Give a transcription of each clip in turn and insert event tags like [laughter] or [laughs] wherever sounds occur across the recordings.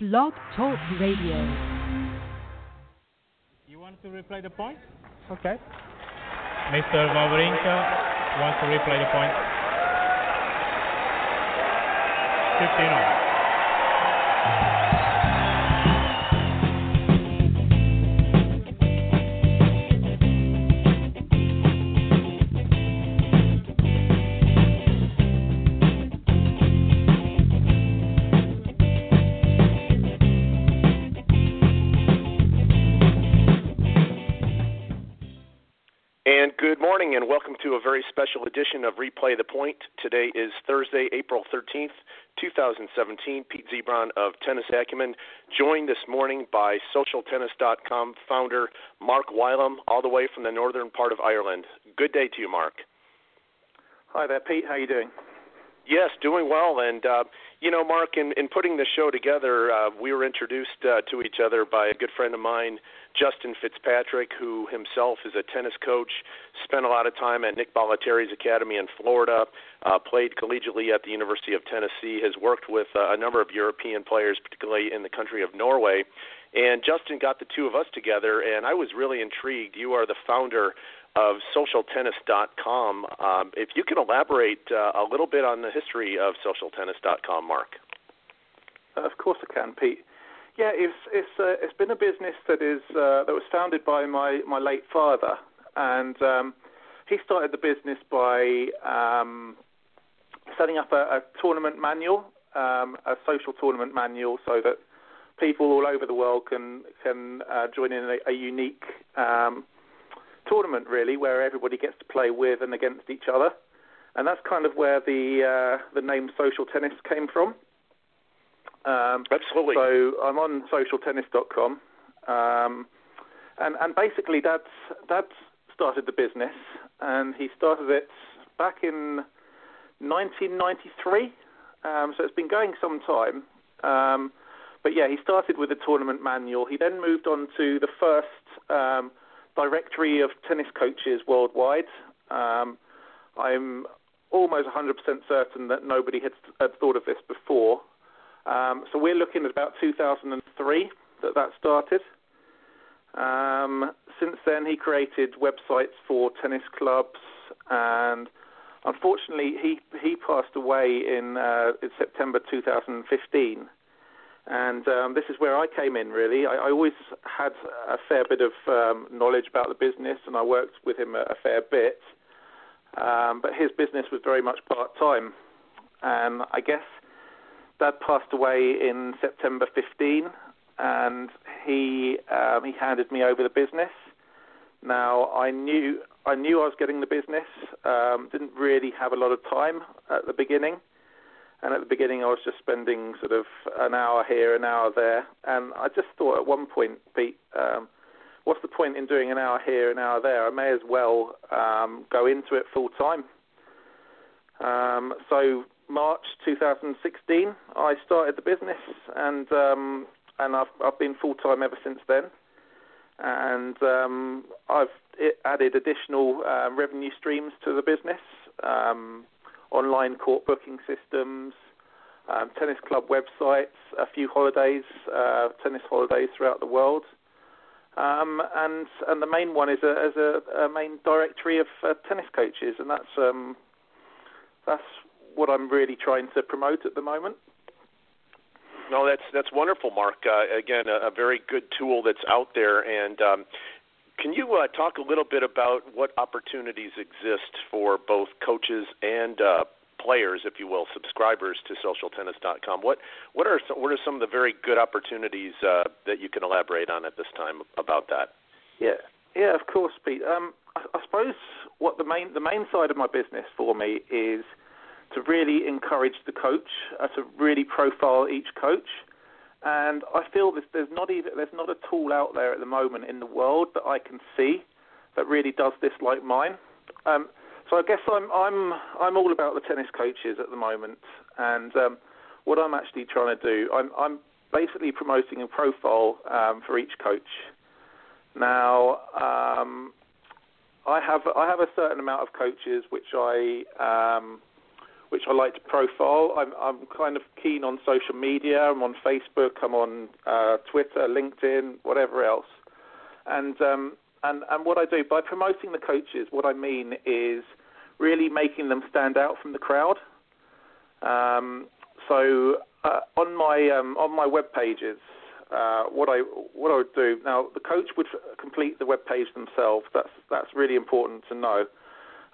Blog Talk Radio. You want to replay the point? Okay. Mr. Wawrinka wants to replay the point. 15 on. Morning, and welcome to a very special edition of Replay the Point. Today is Thursday, April 13th, 2017. Pete Zebron of Tennis Acumen, joined this morning by SocialTennis.com founder Mark Wylam, all the way from the northern part of Ireland. Good day to you, Mark. Hi there, Pete. How are you doing? Yes, doing well. And, uh, you know, Mark, in, in putting the show together, uh, we were introduced uh, to each other by a good friend of mine, Justin Fitzpatrick, who himself is a tennis coach, spent a lot of time at Nick Bollettieri's Academy in Florida, uh, played collegiately at the University of Tennessee, has worked with uh, a number of European players, particularly in the country of Norway. And Justin got the two of us together, and I was really intrigued. You are the founder of socialtennis.com. Um, if you can elaborate uh, a little bit on the history of socialtennis.com, Mark. Uh, of course I can, Pete. Yeah, it's it's uh, it's been a business that is uh, that was founded by my my late father, and um, he started the business by um, setting up a, a tournament manual, um, a social tournament manual, so that people all over the world can can uh, join in a, a unique um, tournament, really, where everybody gets to play with and against each other, and that's kind of where the uh, the name social tennis came from. Um, Absolutely. So I'm on socialtennis.com, um, and and basically that's that's started the business, and he started it back in 1993. Um, so it's been going some time. Um, but yeah, he started with the tournament manual. He then moved on to the first um, directory of tennis coaches worldwide. Um, I'm almost 100% certain that nobody had, had thought of this before. Um, so we're looking at about 2003 that that started. Um, since then, he created websites for tennis clubs, and unfortunately, he he passed away in, uh, in September 2015. And um, this is where I came in. Really, I, I always had a fair bit of um, knowledge about the business, and I worked with him a, a fair bit. Um, but his business was very much part time, and I guess Dad passed away in September 15, and he um, he handed me over the business. Now I knew I knew I was getting the business. Um, didn't really have a lot of time at the beginning, and at the beginning I was just spending sort of an hour here, an hour there, and I just thought at one point, Pete, um, what's the point in doing an hour here, an hour there? I may as well um, go into it full time. Um, so March 2016, I started the business, and um, and I've I've been full time ever since then. And um, I've added additional uh, revenue streams to the business, um, online court booking systems, um, tennis club websites, a few holidays, uh, tennis holidays throughout the world. Um, and and the main one is a, as a, a main directory of uh, tennis coaches, and that's um, that's what I'm really trying to promote at the moment. No, that's that's wonderful, Mark. Uh, again, a, a, very good tool that's out there. And um, can you uh, talk a little bit about what opportunities exist for both coaches and uh, players, if you will, subscribers to SocialTennis.com? What what are some, what are some of the very good opportunities uh, that you can elaborate on at this time about that? Yeah, yeah, of course, Pete. Um, I, I suppose what the main the main side of my business for me is to really encourage the coach, uh, to really profile each coach. And I feel that there's not even there's not a tool out there at the moment in the world that I can see that really does this like mine. Um, so I guess I'm I'm I'm all about the tennis coaches at the moment, and um, what I'm actually trying to do, I'm I'm basically promoting a profile um, for each coach. Now, um, I have I have a certain amount of coaches which I um, which I like to profile. I'm, I'm kind of keen on social media. I'm on Facebook. I'm on uh, Twitter, LinkedIn, whatever else. And um, and and what I do by promoting the coaches, what I mean is really making them stand out from the crowd. Um, so uh, on my um, on my web pages, uh, what I what I would do now, the coach would complete the web page themselves. That's that's really important to know.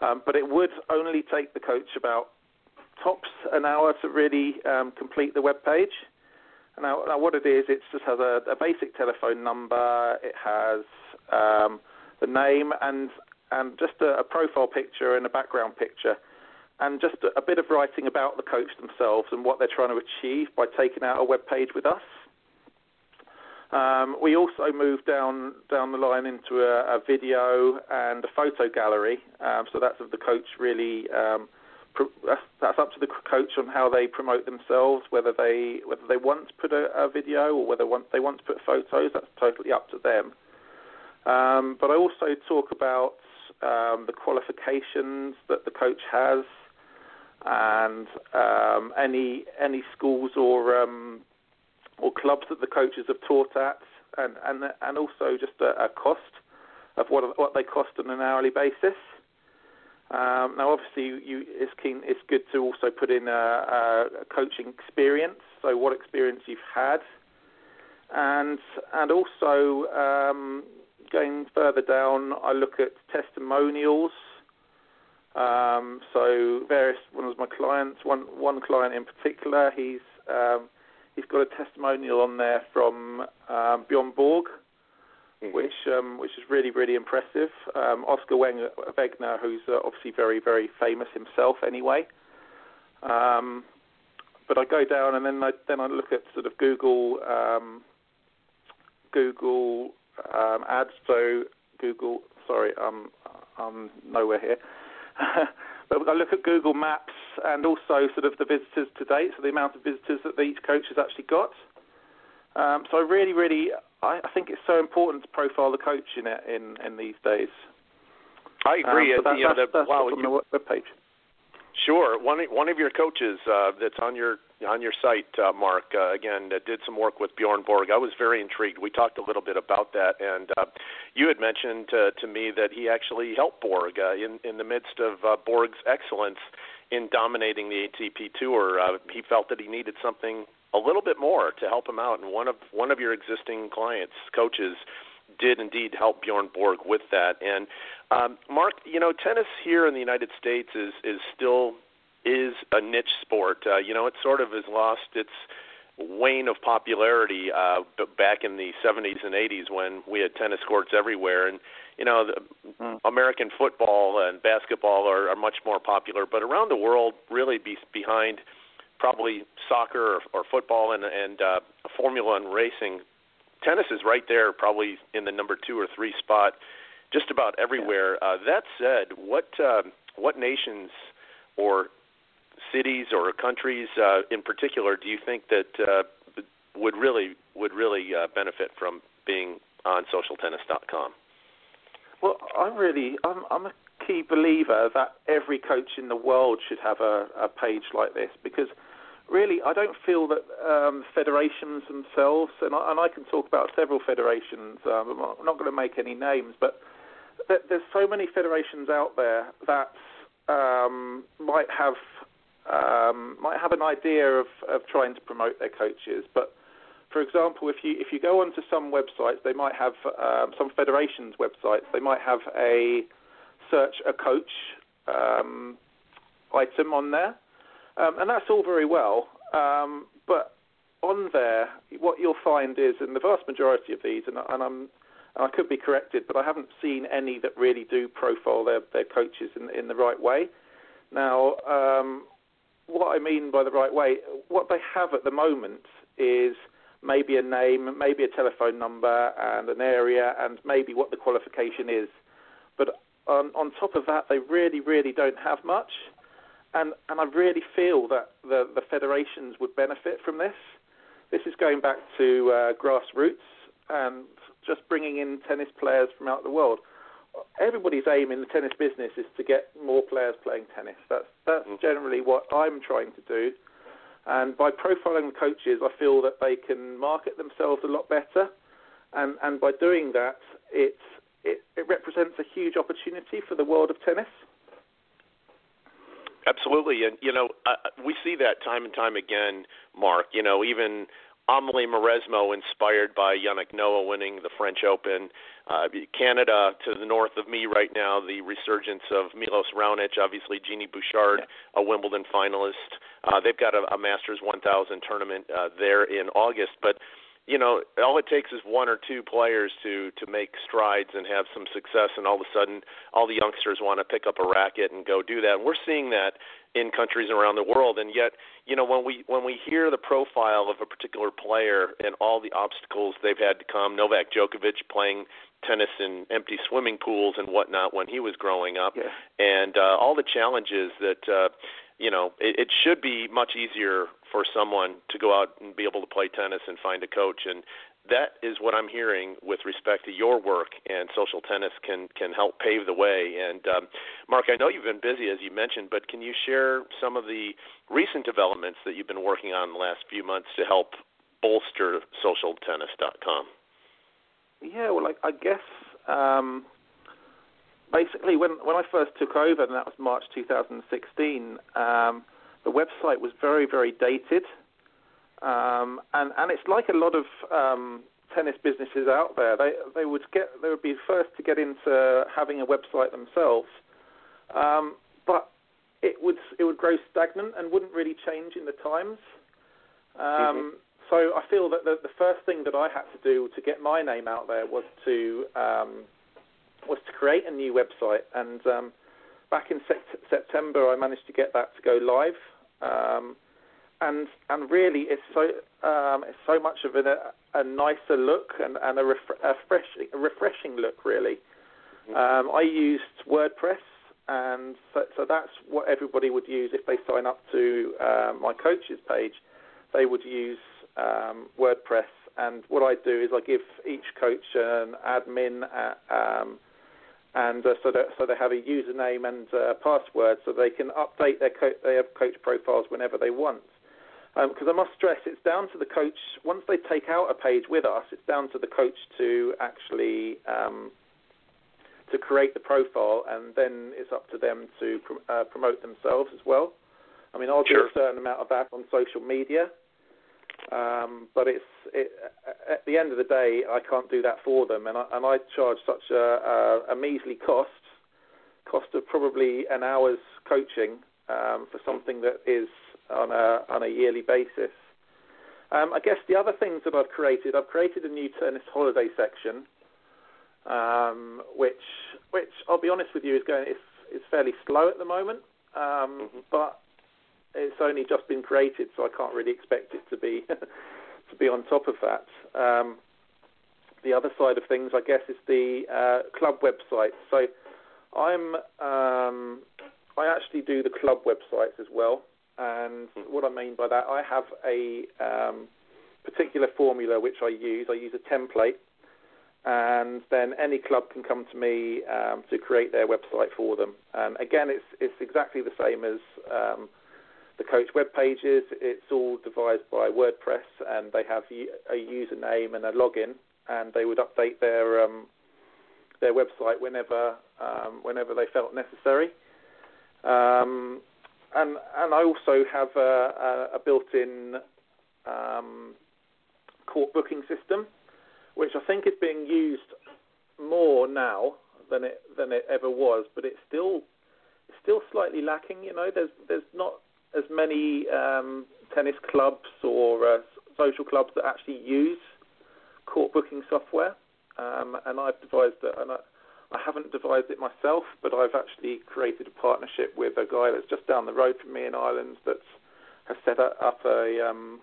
Um, but it would only take the coach about tops an hour to really um, complete the web page. Now, now, what it is, it just has a, a basic telephone number. It has um, the name and and just a, a, profile picture and a background picture, and just a, a, bit of writing about the coach themselves and what they're trying to achieve by taking out a web page with us. Um, we also moved down down the line into a, a video and a photo gallery. Um, so that's of the coach really. Um, that's, up to the coach on how they promote themselves, whether they whether they want to put a, a video or whether want, they want to put photos. That's totally up to them. Um, but I also talk about um, the qualifications that the coach has and um, any any schools or or clubs that the coaches have taught at, and and and also just a, a cost of what what they cost on an hourly basis. Um, now, obviously, you, it's keen. It's good to also put in a, a, coaching experience. So, what experience you've had, and and also um, going further down, I look at testimonials. Um, so, various one of my clients, one one client in particular, he's um, he's got a testimonial on there from um, Bjorn Borg, mm-hmm. which um, which is really really impressive. Um, Oscar Wegner, who's uh, obviously very very famous himself anyway. Um, but I go down and then I then I look at sort of Google um, Google um, ads. So Google, sorry, um, I'm nowhere here. [laughs] But I look at Google Maps and also sort of the visitors to date, so the amount of visitors that each coach has actually got. Um, so I really, really, I, I, think it's so important to profile the coach in it in, in these days. I agree. Um, that, you that's, know, that's wow, on the web page. Sure. One one of your coaches uh, that's on your on your site, uh, Mark, uh, again, uh, did some work with Bjorn Borg. I was very intrigued. We talked a little bit about that, and uh, you had mentioned uh, to me that he actually helped Borg uh, in in the midst of uh, Borg's excellence in dominating the ATP Tour. Uh, he felt that he needed something a little bit more to help him out, and one of one of your existing clients, coaches, did indeed help Bjorn Borg with that. And um, Mark, you know, tennis here in the United States is is still is a niche sport. Uh, you know, it sort of has lost its wane of popularity uh, back in the 70s and 80s when we had tennis courts everywhere. And you know, the mm. American football and basketball are, are much more popular, but around the world, really be behind probably soccer or, or football and and uh, Formula and racing. Tennis is right there, probably in the number two or three spot, just about everywhere. Yeah. Uh, that said, what uh, what nations or cities or countries uh, in particular do you think that uh, would really would really uh, benefit from being on socialtennis.com? Well, I'm really I'm, I'm a key believer that every coach in the world should have a, a page like this because really I don't feel that um, federations themselves and I, and I can talk about several federations. Um, I'm not going to make any names, but there's so many federations out there that um, might have um, might have an idea of, of trying to promote their coaches, but for example, if you if you go onto some websites, they might have um, some federations websites. They might have a search a coach um, item on there, um, and that's all very well. Um, but on there, what you'll find is, in the vast majority of these, and, and I'm and I could be corrected, but I haven't seen any that really do profile their, their coaches in, in the right way. Now, um, what I mean by the right way, what they have at the moment is maybe a name, maybe a telephone number, and an area, and maybe what the qualification is. But on, on top of that, they really, really don't have much. And, and I really feel that the, the federations would benefit from this. This is going back to uh, grassroots and just bringing in tennis players from out the world. everybody's aim in the tennis business is to get more players playing tennis. That's that's Mhm. generally what I'm trying to do. And by profiling the coaches, I feel that they can market themselves a lot better. And and by doing that, it it, it represents a huge opportunity for the world of tennis. Absolutely, and you know uh, we see that time and time again, Mark. You know, even Amelie Mauresmo, inspired by Yannick Noah winning the French Open. Uh, Canada to the north of me right now, the resurgence of Milos Raonic, obviously Genie Bouchard, a Wimbledon finalist. Uh, they've got a, a Masters 1000 tournament uh, there in August, but you know, all it takes is one or two players to to make strides and have some success, and all of a sudden, all the youngsters want to pick up a racket and go do that. And we're seeing that in countries around the world. And yet, you know, when we when we hear the profile of a particular player and all the obstacles they've had to come, Novak Djokovic playing tennis in empty swimming pools and whatnot when he was growing up, Yeah. and uh, all the challenges that. Uh, you know, it, it should be much easier for someone to go out and be able to play tennis and find a coach. And that is what I'm hearing with respect to your work, and social tennis can can help pave the way. And um, Mark, I know you've been busy as you mentioned, but can you share some of the recent developments that you've been working on in the last few months to help bolster socialtennis.com? Yeah, well, I, I guess um, basically when when I first took over, and that was March 2016, um, the website was very very dated, um, and and it's like a lot of um, tennis businesses out there. They they would get they would be first to get into having a website themselves, um, but it would it would grow stagnant and wouldn't really change in the times. Um, So I feel that the, the first thing that I had to do to get my name out there was to um, was to create a new website. And um, back in sept- September, I managed to get that to go live. And and really, it's so um, it's so much of a, a nicer look and, and a, ref- a, fresh, a refreshing look, really. Um, I used WordPress, and so, so that's what everybody would use if they sign up to uh, my coaches page. They would use um, WordPress, and what I do is I give each coach an admin, uh, um, and uh, so that so they have a username and uh, password, so they can update their co- have coach profiles whenever they want. Because I must stress, it's down to the coach. Once they take out a page with us, it's down to the coach to actually um, to create the profile, and then it's up to them to pr- uh, promote themselves as well. I mean, I'll Sure. do a certain amount of that on social media, um, but it's it, at the end of the day, I can't do that for them, and I, and I charge such a, a, a measly cost, cost of probably an hour's coaching um, for something that is on a on a yearly basis. Um, I guess the other things that I've created, I've created a new tennis holiday section, um, which which I'll be honest with you is going it's it's fairly slow at the moment, um, Mhm. but it's only just been created, so I can't really expect it to be [laughs] to be on top of that. Um, the other side of things, I guess, is the uh, club website. So I'm um, I actually do the club websites as well, and what I mean by that, I have a um, particular formula which I use. I use a template, and then any club can come to me um, to create their website for them. And again, it's it's exactly the same as um, the coach web pages. It's all devised by WordPress, and they have a username and a login, and they would update their um, their website whenever um, whenever they felt necessary. Um, and and I also have a, a, a built-in um, court booking system, which I think is being used more now than it than it ever was, but it's still still slightly lacking. You know, there's there's not as many um, tennis clubs or uh, social clubs that actually use court booking software, um, and I've devised it. And I, haven't devised it myself, but I've actually created a partnership with a guy that's just down the road from me in Ireland that has set up a um,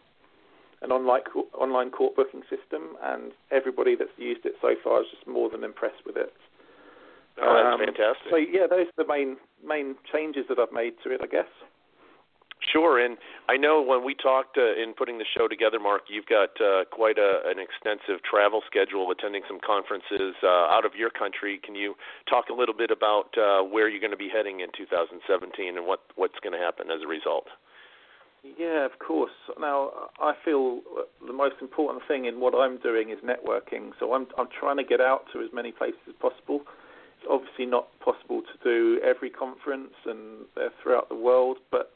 an online online court booking system, and everybody that's used it so far is just more than impressed with it. Oh, that's Um, fantastic. So yeah, those are the main main changes that I've made to it, I guess. Sure, and I know when we talked uh, in putting the show together, Mark, you've got uh, quite a, an extensive travel schedule, attending some conferences uh, out of your country. Can you talk a little bit about uh, where you're going to be heading in 2017 and what what's going to happen as a result? Yeah, of course. Now, I feel the most important thing in what I'm doing is networking. So I'm I'm trying to get out to as many places as possible. It's obviously not possible to do every conference and they're throughout the world, but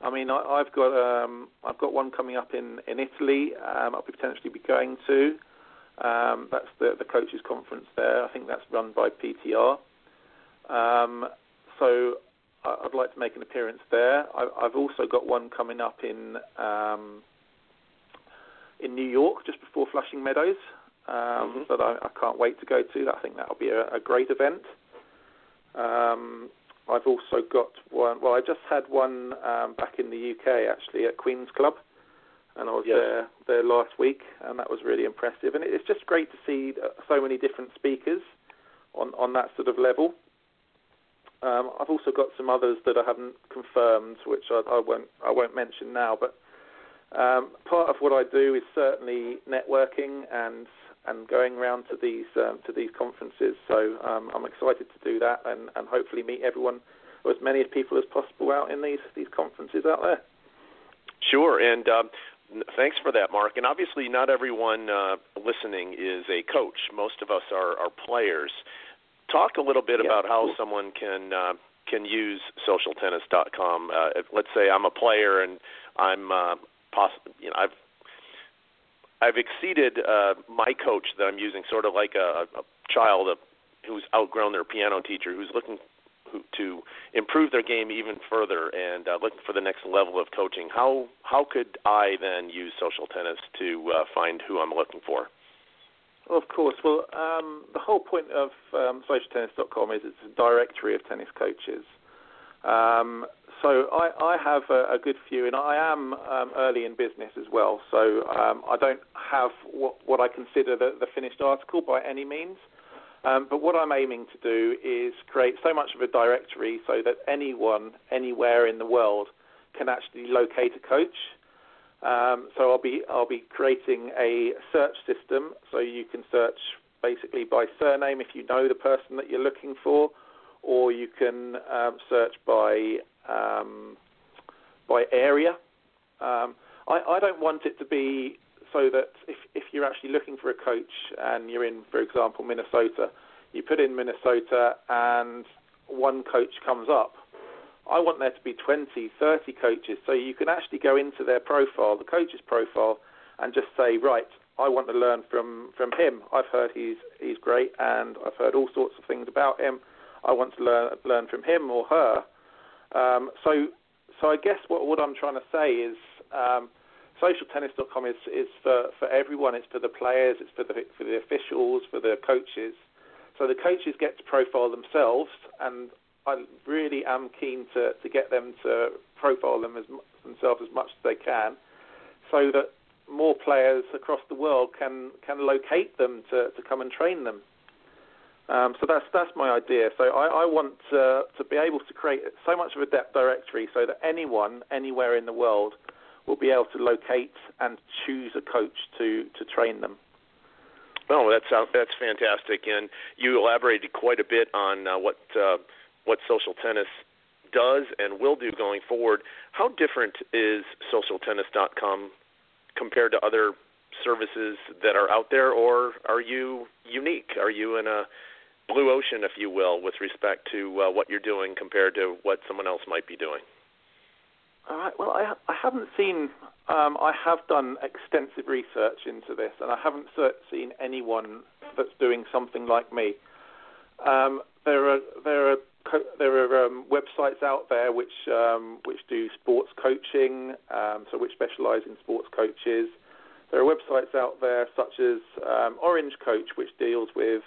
I mean, I, have got um, I've got one coming up in in Italy. Um, I'll potentially be going to. Um, that's the the coaches conference there. I think that's run by PTR. Um, so I'd like to make an appearance there. I, have also got one coming up in um, in New York just before Flushing Meadows um, mm-hmm. that I, I, can't wait to go to. I think that'll be a, a great event. Um, I've also got one. Well, I just had one um, back in the UK actually at Queen's Club, and I was yes. there there last week, and that was really impressive. And it's just great to see uh, so many different speakers on on that sort of level. Um, I've also got some others that I haven't confirmed, which I, I won't I won't mention now. But um, part of what I do is certainly networking and and going around to these um, to these conferences. So um, I'm excited to do that and, and hopefully meet everyone or as many people as possible out in these these conferences out there. Sure, and um, thanks for that, Mark. And obviously, not everyone uh, listening is a coach. Most of us are, are players. Talk a little bit yeah, about how someone can uh, can use socialtennis.com. Uh, if, let's say I'm a player and I'm uh, poss- you know I've I've exceeded uh, my coach that I'm using, sort of like a, a child who's outgrown their piano teacher, who's looking who, to improve their game even further and uh, looking for the next level of coaching. How how could I then use social tennis to uh, find who I'm looking for? Well, of course. Well, um, the whole point of um, socialtennis.com is it's a directory of tennis coaches. Um, so I, I have a, a, good few, and I am um, early in business as well. So um, I don't have what, what I consider the, the, finished article by any means. Um, but what I'm aiming to do is create so much of a directory so that anyone, anywhere in the world, can actually locate a coach. Um, so I'll be I'll be creating a search system so you can search basically by surname if you know the person that you're looking for or you can um, search by um, by area. Um, I, I, don't want it to be so that if, if you're actually looking for a coach and you're in, for example, Minnesota, you put in Minnesota and one coach comes up. I want there to be 20, 30 coaches so you can actually go into their profile, the coach's profile, and just say, right, I want to learn from, from him. I've heard he's he's great and I've heard all sorts of things about him. I want to learn learn from him or her. Um, so so I guess what what I'm trying to say is um, socialtennis.com is is for, for everyone. It's for the players. It's for the for the officials, for the coaches. So the coaches get to profile themselves, and I really am keen to, to get them to profile them as themselves as much as they can, so that more players across the world can can locate them to, to come and train them. Um, so that's that's my idea. So I, I want to, to be able to create so much of a depth directory so that anyone anywhere in the world will be able to locate and choose a coach to, to train them. Oh, that's that's fantastic, and you elaborated quite a bit on uh, what uh, what social tennis does and will do going forward. How different is socialtennis.com compared to other services that are out there, or are you unique? Are you in a blue ocean, if you will, with respect to uh, what you're doing compared to what someone else might be doing? All right. Well, I, I haven't seen. Um, I have done extensive research into this, and I haven't seen anyone that's doing something like me. Um, there are there are there are um, websites out there which um, which do sports coaching, um, so which specialise in sports coaches. There are websites out there such as um, Orange Coach, which deals with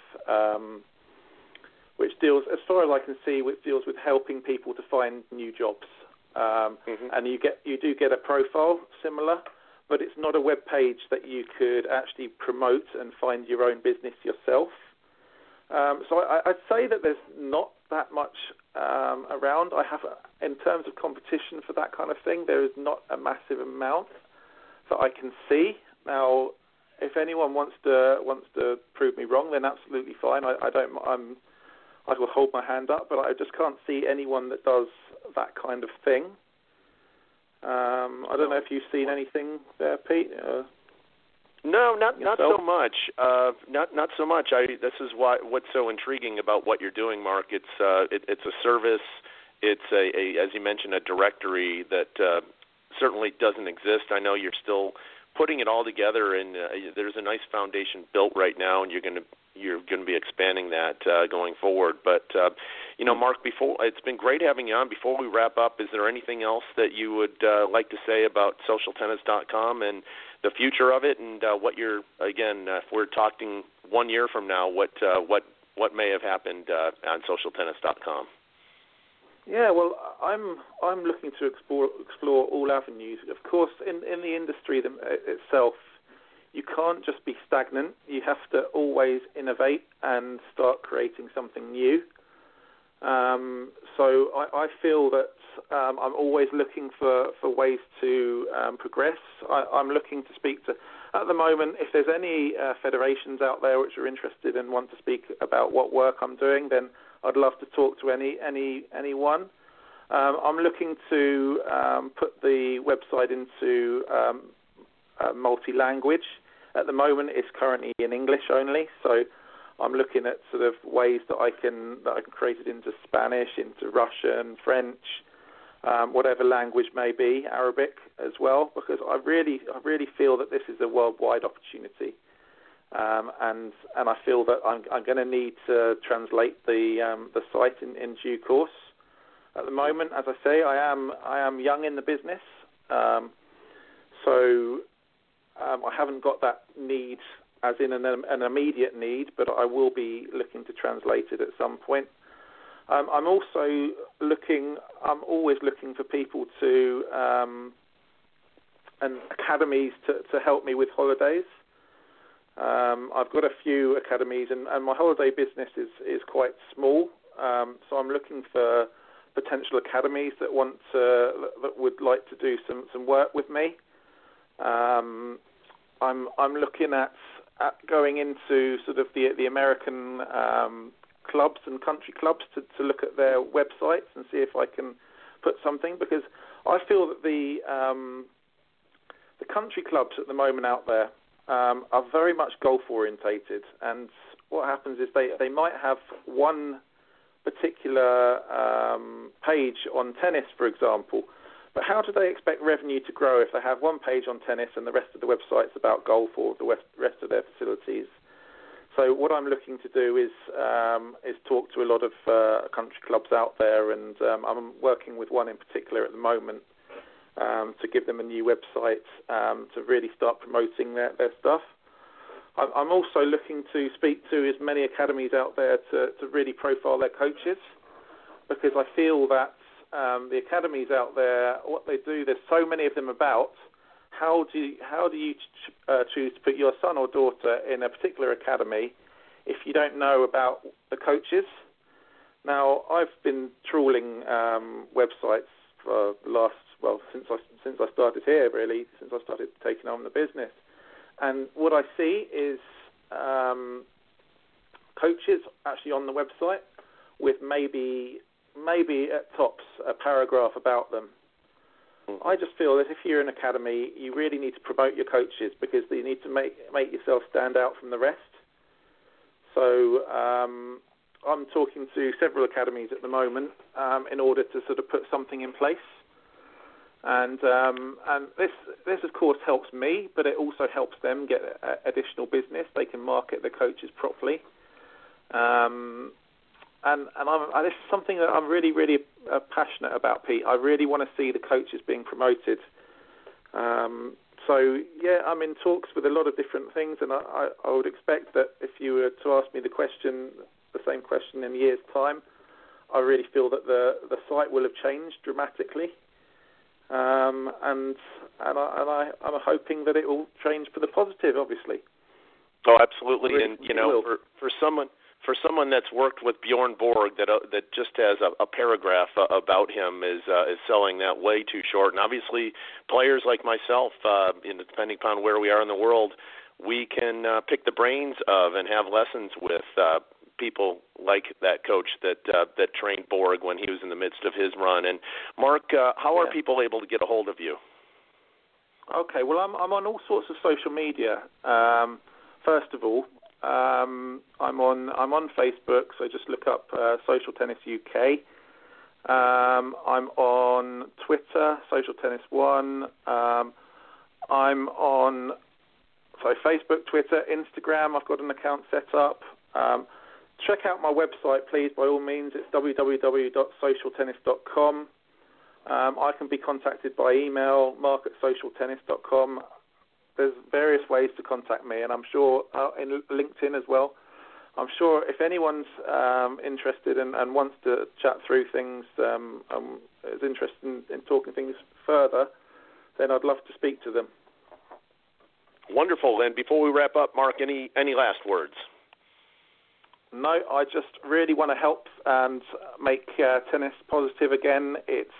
which deals, as far as I can see, which deals with helping people to find new jobs. Um, mm-hmm. And you get you do get a profile similar, but it's not a web page that you could actually promote and find your own business yourself. Um, so I, would say that there's not that much um, around. I have, in terms of competition for that kind of thing, there is not a massive amount that I can see. Now, if anyone wants to wants to prove me wrong, then absolutely fine. I, I don't. I'm. I will hold my hand up, but I just can't see anyone that does that kind of thing. Um, I don't know if you've seen anything there, Pete. Uh, no, not not so much. Uh, not not so much. I this is why what's so intriguing about what you're doing, Mark. It's uh, it, it's a service. It's a, a as you mentioned a directory that uh, certainly doesn't exist. I know you're still putting it all together, and uh, there's a nice foundation built right now, and you're going to you're going to be expanding that uh, going forward. But uh, you know, Mark, before it's been great having you on. Before we wrap up, is there anything else that you would uh, like to say about SocialTennis.com and the future of it, and uh, what you're again, uh, if we're talking one year from now, what uh, what what may have happened uh, on SocialTennis.com? Yeah, well, I'm I'm looking to explore explore all avenues. Of course, in in the industry itself, you can't just be stagnant. You have to always innovate and start creating something new. Um, so I, I, feel that um, I'm always looking for, for ways to um, progress. I, am looking to speak to, at the moment, if there's any uh, federations out there which are interested and want to speak about what work I'm doing, then I'd love to talk to any any anyone. Um, I'm looking to um, put the website into uh, multi-language. At the moment, it's currently in English only, so I'm looking at sort of ways that I can that I can create it into Spanish, into Russian, French, um, whatever language may be, Arabic as well, because I really I really feel that this is a worldwide opportunity, um, and and I feel that I'm I'm going to need to translate the um, the site in, in due course. At the moment, as I say, I am I am young in the business, um, so um, I haven't got that need as in an, an, immediate need, but I will be looking to translate it at some point. Um, I'm also looking. I'm always looking for people to um, and academies to, to help me with holidays. Um, I've got a few academies, and, and, my holiday business is is quite small. Um, so I'm looking for potential academies that want to, that would like to do some some work with me. Um, I'm I'm looking at at going into sort of the the American um, clubs and country clubs to, to look at their websites and see if I can put something because I feel that the um, the country clubs at the moment out there um, are very much golf orientated, and what happens is they they might have one particular um, page on tennis, for example, but how do they expect revenue to grow if they have one page on tennis and the rest of the website's about golf or the rest of their facilities? So what I'm looking to do is um, is talk to a lot of uh, country clubs out there, and um, I'm working with one in particular at the moment um, to give them a new website um, to really start promoting their, their stuff. I'm also looking to speak to as many academies out there to, to really profile their coaches because I feel that um, the academies out there, what they do, there's so many of them about. How do you, how do you ch- uh, choose to put your son or daughter in a particular academy if you don't know about the coaches? Now, I've been trawling um, websites for the last well since I since I started here, really, since I started taking on the business, and what I see is um, coaches actually on the website with maybe maybe at tops a paragraph about them. Mm-hmm. I just feel that if you're an academy, you really need to promote your coaches because you need to make make yourself stand out from the rest. So um, I'm talking to several academies at the moment um, in order to sort of put something in place. And um, and this this of course helps me, but it also helps them get additional business. They can market the coaches properly. Um, and and I'm, this is something that I'm really really uh, passionate about, Pete. I really want to see the coaches being promoted. Um, so yeah, I'm in talks with a lot of different things, and I, I, I, would expect that if you were to ask me the question, the same question in a year's time, I really feel that the the site will have changed dramatically, um, and and I, and I I'm hoping that it will change for the positive, obviously. Oh, absolutely, really, and you know, for for someone for someone that's worked with Bjorn Borg, that uh, that just has a, a paragraph uh, about him is uh, is selling that way too short. And obviously, players like myself, uh, in, depending upon where we are in the world, we can uh, pick the brains of and have lessons with uh, people like that coach that uh, that trained Borg when he was in the midst of his run. And Mark, uh, how are people able to get a hold of you? Okay, well, I'm I'm on all sorts of social media. Um, first of all, um, I'm on I'm on Facebook, so just look up uh, Social Tennis UK. Um, I'm on Twitter, Social Tennis One. Um, I'm on so Facebook, Twitter, Instagram. I've got an account set up. Um, check out my website, please. By all means, it's www.socialtennis.com. Um, I can be contacted by email, mark at socialtennis.com. There's various ways to contact me, and I'm sure uh, in LinkedIn as well. I'm sure if anyone's um, interested and, and, wants to chat through things, um, um, is interested in, in talking things further, then I'd love to speak to them. Wonderful. And before we wrap up, Mark, any any last words? No, I just really want to help and make uh, tennis positive again. It's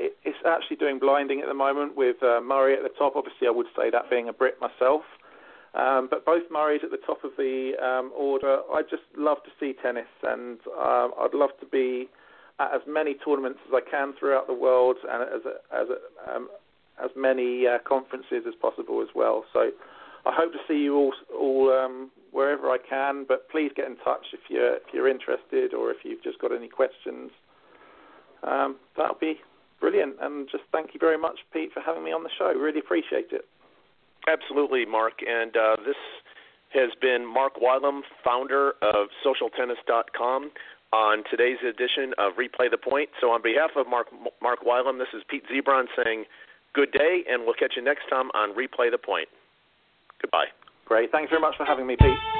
it, it's actually doing blinding at the moment with uh, Murray at the top. Obviously, I would say that being a Brit myself. Um, but both Murray's at the top of the um, order. I just love to see tennis, and um, I'd love to be at as many tournaments as I can throughout the world, and as as um, as many uh, conferences as possible as well. So I hope to see you all all um, wherever I can. But please get in touch if you're if you're interested or if you've just got any questions. Um, that'll be brilliant. And just thank you very much, Pete, for having me on the show. Really appreciate it. Absolutely, Mark. And uh, this has been Mark Wylam, founder of SocialTennis.com, on today's edition of Replay the Point. So, on behalf of Mark Mark Wylam, this is Pete Zebron saying good day, and we'll catch you next time on Replay the Point. Goodbye. Great. Thanks very much for having me, Pete.